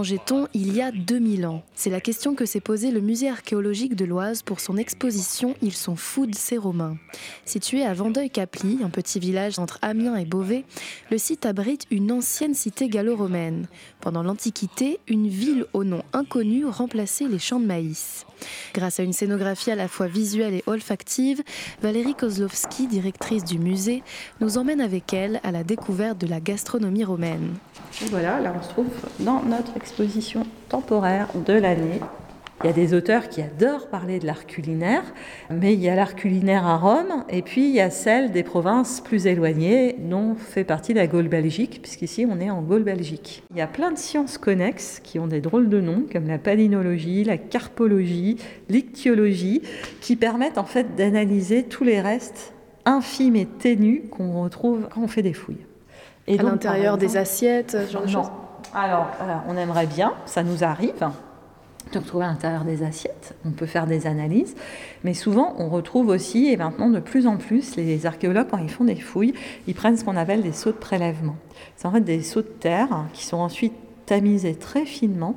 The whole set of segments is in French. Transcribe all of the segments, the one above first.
mangeait-on il y a 2000 ans C'est la question que s'est posée le musée archéologique de l'Oise pour son exposition Ils sont fous de ces Romains. Situé à Vendeuil-Caply, un petit village entre Amiens et Beauvais, le site abrite une ancienne cité gallo-romaine. Pendant l'Antiquité, une ville au nom inconnu remplaçait les champs de maïs. Grâce à une scénographie à la fois visuelle et olfactive, Valérie Kozlowski, directrice du musée, nous emmène avec elle à la découverte de la gastronomie romaine. Et voilà, là on se trouve dans notre exposition temporaire de l'année il y a des auteurs qui adorent parler de l'art culinaire, mais il y a l'art culinaire à Rome, et puis il y a celle des provinces plus éloignées, dont fait partie la Gaule belgique, puisqu'ici on est en Gaule belgique. Il y a plein de sciences connexes qui ont des drôles de noms, comme la palynologie, la carpologie, l'ichtyologie, qui permettent en fait d'analyser tous les restes infimes et ténus qu'on retrouve quand on fait des fouilles. Et à l'intérieur des assiettes, genre de choses Alors, on aimerait bien, ça nous arrive de retrouver à l'intérieur des assiettes. On peut faire des analyses, mais souvent on retrouve aussi, et maintenant de plus en plus, les archéologues, quand ils font des fouilles, ils prennent ce qu'on appelle des sauts de prélèvement. C'est en fait des sauts de terre qui sont ensuite tamisés très finement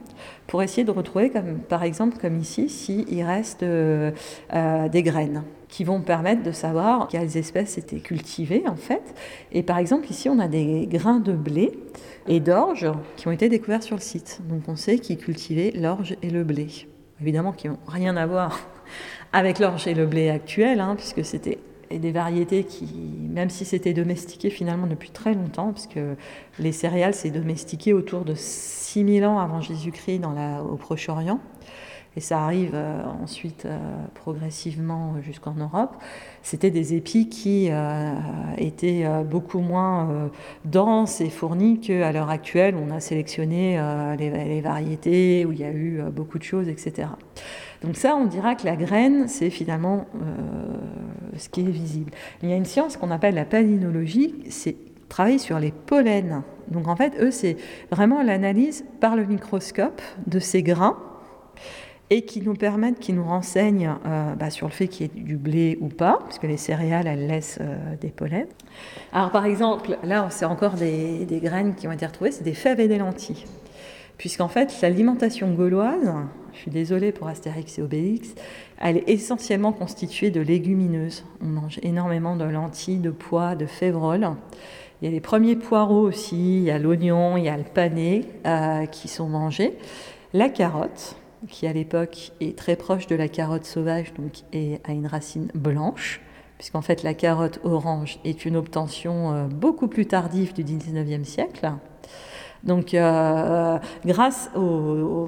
pour essayer de retrouver, comme, par exemple comme ici, s'il reste euh, euh, des graines qui vont permettre de savoir quelles espèces étaient cultivées en fait. Et par exemple ici on a des grains de blé et d'orge qui ont été découverts sur le site. Donc on sait qu'ils cultivaient l'orge et le blé. Évidemment qui n'ont rien à voir avec l'orge et le blé actuel, hein, puisque c'était des variétés qui, même si c'était domestiqué finalement depuis très longtemps, puisque les céréales s'est domestiqué autour de 6000 ans avant Jésus-Christ au Proche-Orient et ça arrive euh, ensuite euh, progressivement jusqu'en Europe, c'était des épis qui euh, étaient beaucoup moins denses et fournis qu'à l'heure actuelle. On a sélectionné les, variétés où il y a eu beaucoup de choses, etc. Donc ça, on dira que la graine, c'est finalement ce qui est visible. Il y a une science qu'on appelle la palynologie, c'est travailler sur les pollens. Donc en fait, eux, c'est vraiment l'analyse par le microscope de ces grains et qui nous permettent, qui nous renseignent euh, bah, sur le fait qu'il y ait du blé ou pas, puisque les céréales, elles laissent euh, des pollens. Alors par exemple, là, c'est encore des, graines qui ont été retrouvées, c'est des fèves et des lentilles. Puisqu'en fait, l'alimentation gauloise, je suis désolée pour Astérix et Obélix, elle est essentiellement constituée de légumineuses. On mange énormément de lentilles, de pois, de févroles. Il y a les premiers poireaux aussi, il y a l'oignon, il y a le pané euh, qui sont mangés. La carotte, qui à l'époque est très proche de la carotte sauvage, donc et a une racine blanche, puisqu'en fait la carotte orange est une obtention euh, beaucoup plus tardive du 19e siècle. Donc, euh, grâce aux,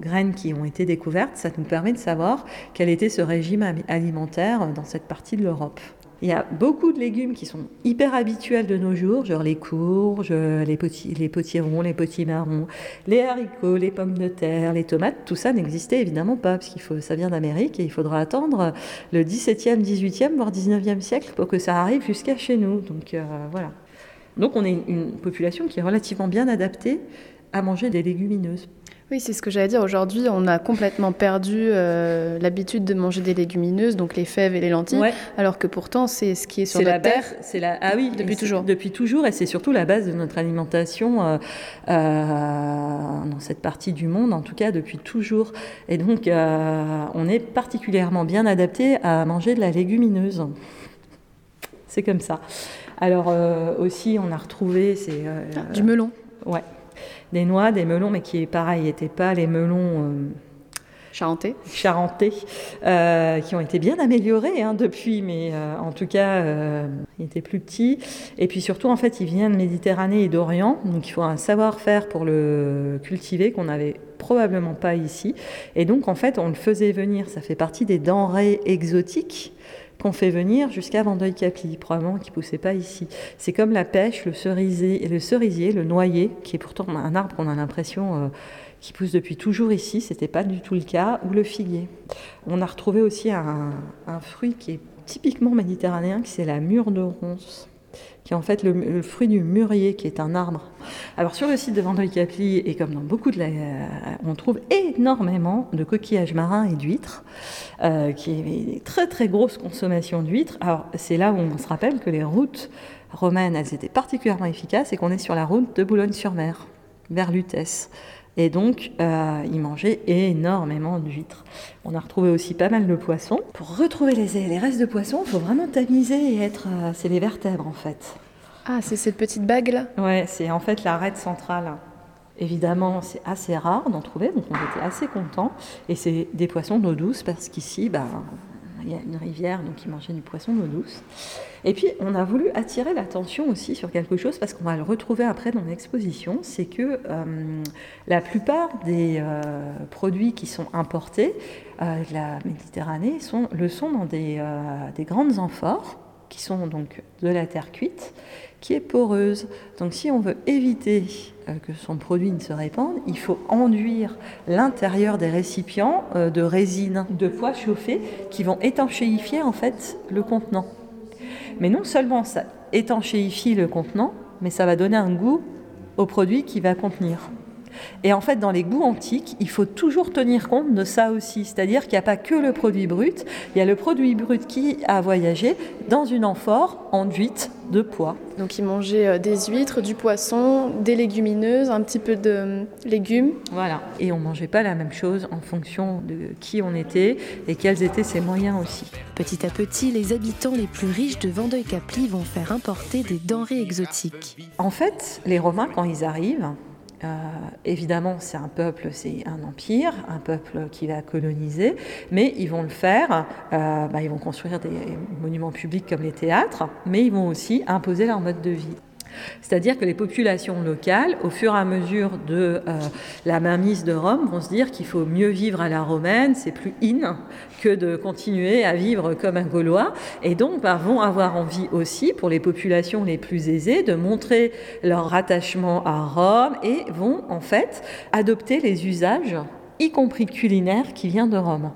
graines qui ont été découvertes, ça nous permet de savoir quel était ce régime alimentaire dans cette partie de l'Europe. Il y a beaucoup de légumes qui sont hyper habituels de nos jours, genre les courges, les, les potirons, les petits marrons, les haricots, les pommes de terre, les tomates. Tout ça n'existait évidemment pas, parce qu'il faut, ça vient d'Amérique et il faudra attendre le 17e, 18e, voire 19e siècle pour que ça arrive jusqu'à chez nous. Donc euh, voilà. Donc on est une population qui est relativement bien adaptée à manger des légumineuses. Oui, c'est ce que j'allais dire. Aujourd'hui, on a complètement perdu euh, l'habitude de manger des légumineuses, donc les fèves et les lentilles, alors que pourtant, c'est ce qui est sur la terre. C'est la ah oui, depuis toujours. Depuis toujours, et c'est surtout la base de notre alimentation euh, euh, dans cette partie du monde, en tout cas depuis toujours. Et donc, on est particulièrement bien adapté à manger de la légumineuse. C'est comme ça. Alors aussi, on a retrouvé c'est ah, du melon. Ouais des noix, des melons, mais qui, pareil, n'étaient pas les melons euh, charentais, charentais euh, qui ont été bien améliorés hein, depuis, mais euh, en tout cas, ils étaient plus petits. Et puis surtout, en fait, il vient de Méditerranée et d'Orient, donc il faut un savoir-faire pour le cultiver qu'on n'avait probablement pas ici. Et donc, en fait, on le faisait venir. Ça fait partie des denrées exotiques qu'on fait venir jusqu'à Vendeuil-Caply, probablement qui ne poussait pas ici. C'est comme la pêche, le cerisier, le cerisier, le noyer, qui est pourtant un arbre qu'on a l'impression euh, qui pousse depuis toujours ici, ce n'était pas du tout le cas, ou le figuier. On a retrouvé aussi un, un fruit qui est typiquement méditerranéen, qui c'est la mûre de ronce qui est en fait le, fruit du mûrier, qui est un arbre. Alors sur le site de Vendeuil-Caply, et comme dans beaucoup de la, euh, on trouve énormément de coquillages marins et d'huîtres, euh, qui est une très très grosse consommation d'huîtres. Alors c'est là où on se rappelle que les routes romaines, elles étaient particulièrement efficaces et qu'on est sur la route de Boulogne-sur-Mer. vers Lutèce. Et donc, euh, ils mangeaient énormément d'huîtres. On a retrouvé aussi pas mal de poissons. Pour retrouver les, les restes de poissons, il faut vraiment tamiser et être. Euh, c'est les vertèbres en fait. Ah, c'est cette petite bague là Ouais, c'est en fait l'arête centrale. Évidemment, c'est assez rare d'en trouver, donc on était assez contents. Et c'est des poissons d'eau douce parce qu'ici, bah, une rivière, donc ils mangeaient du poisson d'eau douce. Et puis, on a voulu attirer l'attention aussi sur quelque chose, parce qu'on va le retrouver après dans l'exposition, c'est que euh, la plupart des euh, produits qui sont importés euh, de la Méditerranée sont, le sont dans des, des grandes amphores, qui sont donc de la terre cuite, qui est poreuse. Donc si on veut éviter que son produit ne se répande, il faut enduire l'intérieur des récipients de résine, de poids chauffés, qui vont étanchéifier en fait le contenant. Mais non seulement ça étanchéifie le contenant, mais ça va donner un goût au produit qui va contenir. Et en fait, dans les goûts antiques, il faut toujours tenir compte de ça aussi. C'est-à-dire qu'il n'y a pas que le produit brut, il y a le produit brut qui a voyagé dans une amphore enduite de pois. Donc ils mangeaient euh, des huîtres, du poisson, des légumineuses, un petit peu de euh, légumes. Voilà. Et on ne mangeait pas la même chose en fonction de qui on était et quels étaient ses moyens aussi. Petit à petit, les habitants les plus riches de Vendeuil-Capli vont faire importer des denrées exotiques. En fait, les Romains, quand ils arrivent, euh, évidemment, c'est un peuple, c'est un empire, un peuple qui va coloniser, mais ils vont le faire, euh, bah, ils vont construire des monuments publics comme les théâtres, mais ils vont aussi imposer leur mode de vie. C'est-à-dire que les populations locales, au fur et à mesure de euh, la mainmise de Rome, vont se dire qu'il faut mieux vivre à la romaine, c'est plus in que de continuer à vivre comme un Gaulois, et donc bah, vont avoir envie aussi, pour les populations les plus aisées, de montrer leur rattachement à Rome et vont en fait adopter les usages, y compris culinaires, qui viennent de Rome.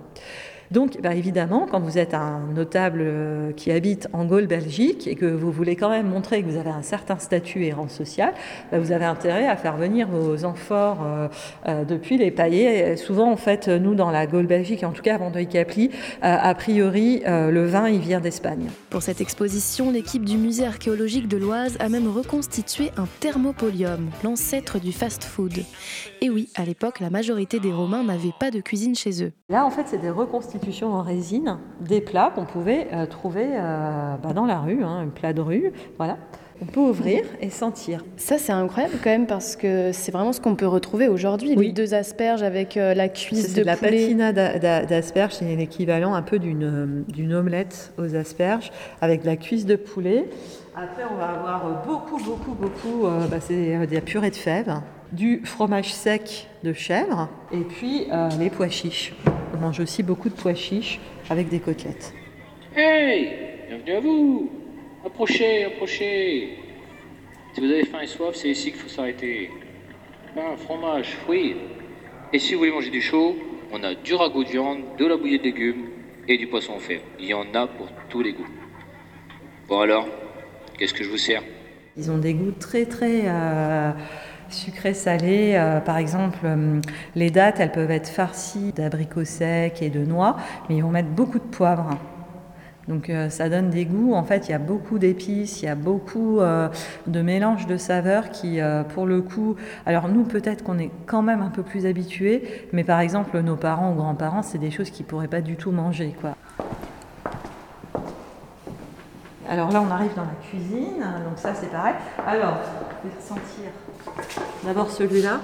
Donc, bah, évidemment, quand vous êtes un notable euh, qui habite en Gaule, Belgique, et que vous voulez quand même montrer que vous avez un certain statut et rang social, bah, vous avez intérêt à faire venir vos amphores euh, euh, depuis les paillets. Souvent, en fait, nous, dans la Gaule, Belgique, et en tout cas à Vendeuil-Capli, a priori, le vin, il vient d'Espagne. Pour cette exposition, l'équipe du musée archéologique de l'Oise a même reconstitué un thermopolium, l'ancêtre du fast-food. Et oui, à l'époque, la majorité des Romains n'avaient pas de cuisine chez eux. Là, en fait, c'est des reconstitutions en résine des plats qu'on pouvait euh, trouver euh, bah, dans la rue, hein, un plat de rue, voilà. On peut ouvrir et sentir. Ça, c'est incroyable quand même parce que c'est vraiment ce qu'on peut retrouver aujourd'hui. Les deux asperges avec euh, la cuisse de, de la poulet. patina d'asperges, c'est l'équivalent un peu d'une omelette aux asperges avec de la cuisse de poulet. Après, on va avoir beaucoup, beaucoup, beaucoup, bah, c'est de la purée de fèves, du fromage sec de chèvre et puis les pois chiches. On mange aussi beaucoup de pois chiches avec des côtelettes. Hey Bienvenue à vous Approchez, approchez Si vous avez faim et soif, c'est ici qu'il faut s'arrêter. Pain, fromage, fruits. Et si vous voulez manger du chaud, on a du ragoût de viande, de la bouillie de légumes et du poisson fait. Il y en a pour tous les goûts. Bon alors, qu'est-ce que je vous sers? Ils ont des goûts très très... Euh, sucré-salé. Euh, par exemple, euh, les dattes, elles peuvent être farcies d'abricots secs et de noix, mais ils vont mettre beaucoup de poivre. Donc euh, ça donne des goûts. En fait, il y a beaucoup d'épices, il y a beaucoup de mélanges de saveurs qui, pour le coup, alors nous peut-être qu'on est quand même un peu plus habitués, mais par exemple nos parents ou grands-parents, c'est des choses qu'ils pourraient pas du tout manger, quoi. Alors là, on arrive dans la cuisine, donc ça c'est pareil. Alors, je vais sentir D'abord celui-là.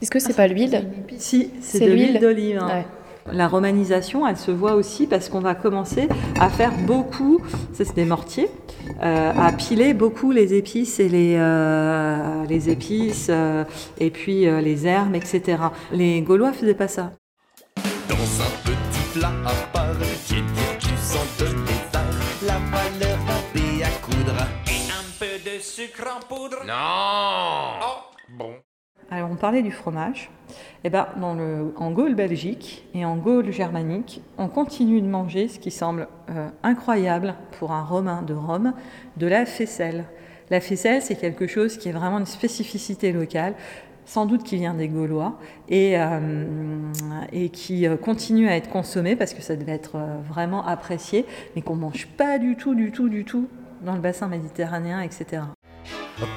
Est-ce que c'est pas l'huile Si, c'est de l'huile d'olive. Hein. La romanisation, elle se voit aussi parce qu'on va commencer à faire beaucoup, c'est des mortiers, euh, à piler beaucoup les épices et les, euh, les épices euh, et puis les herbes, etc. Les Gaulois faisaient pas ça. Dans un petit plat à part, du sang de la valeur à coudre sucre en poudre Non oh, Bon. Alors, on parlait du fromage. Eh ben, en Gaule belgique et en Gaule germanique, on continue de manger ce qui semble euh, incroyable pour un Romain de Rome, de la faisselle. La faisselle, c'est quelque chose qui est vraiment une spécificité locale, sans doute qui vient des Gaulois, et, euh, qui euh, continue à être consommé parce que ça devait être vraiment apprécié, mais qu'on mange pas du tout, du tout, du tout dans le bassin méditerranéen, etc.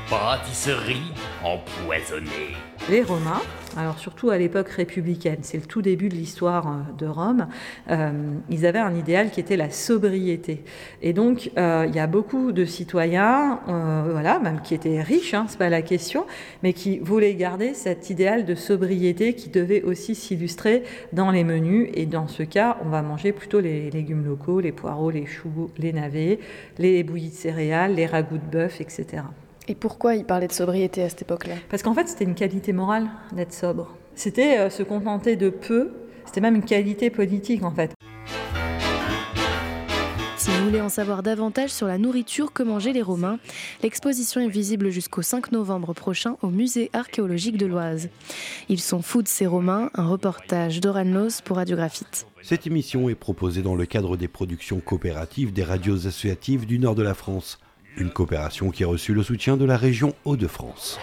Pâtisserie empoisonnée. Les Romains, alors surtout à l'époque républicaine, c'est le tout début de l'histoire euh, de Rome, euh, ils avaient un idéal qui était la sobriété. Et donc, euh, il y a beaucoup de citoyens, voilà, même qui étaient riches, hein, c'est pas la question, mais qui voulaient garder cet idéal de sobriété qui devait aussi s'illustrer dans les menus. Et dans ce cas, on va manger plutôt les légumes locaux, les poireaux, les choux, les navets, les bouillies de céréales, les ragoûts de bœuf, etc. Et pourquoi il parlait de sobriété à cette époque-là? Parce qu'en fait, c'était une qualité morale d'être sobre. C'était euh, se contenter de peu, c'était même une qualité politique en fait. Si vous voulez en savoir davantage sur la nourriture que mangeaient les Romains, l'exposition est visible jusqu'au 5 novembre prochain au musée archéologique de l'Oise. Ils sont fous de ces Romains, un reportage d'Oran Los pour Radiographite. Cette émission est proposée dans le cadre des productions coopératives des radios associatives du nord de la France. Une coopération qui a reçu le soutien de la région Hauts-de-France.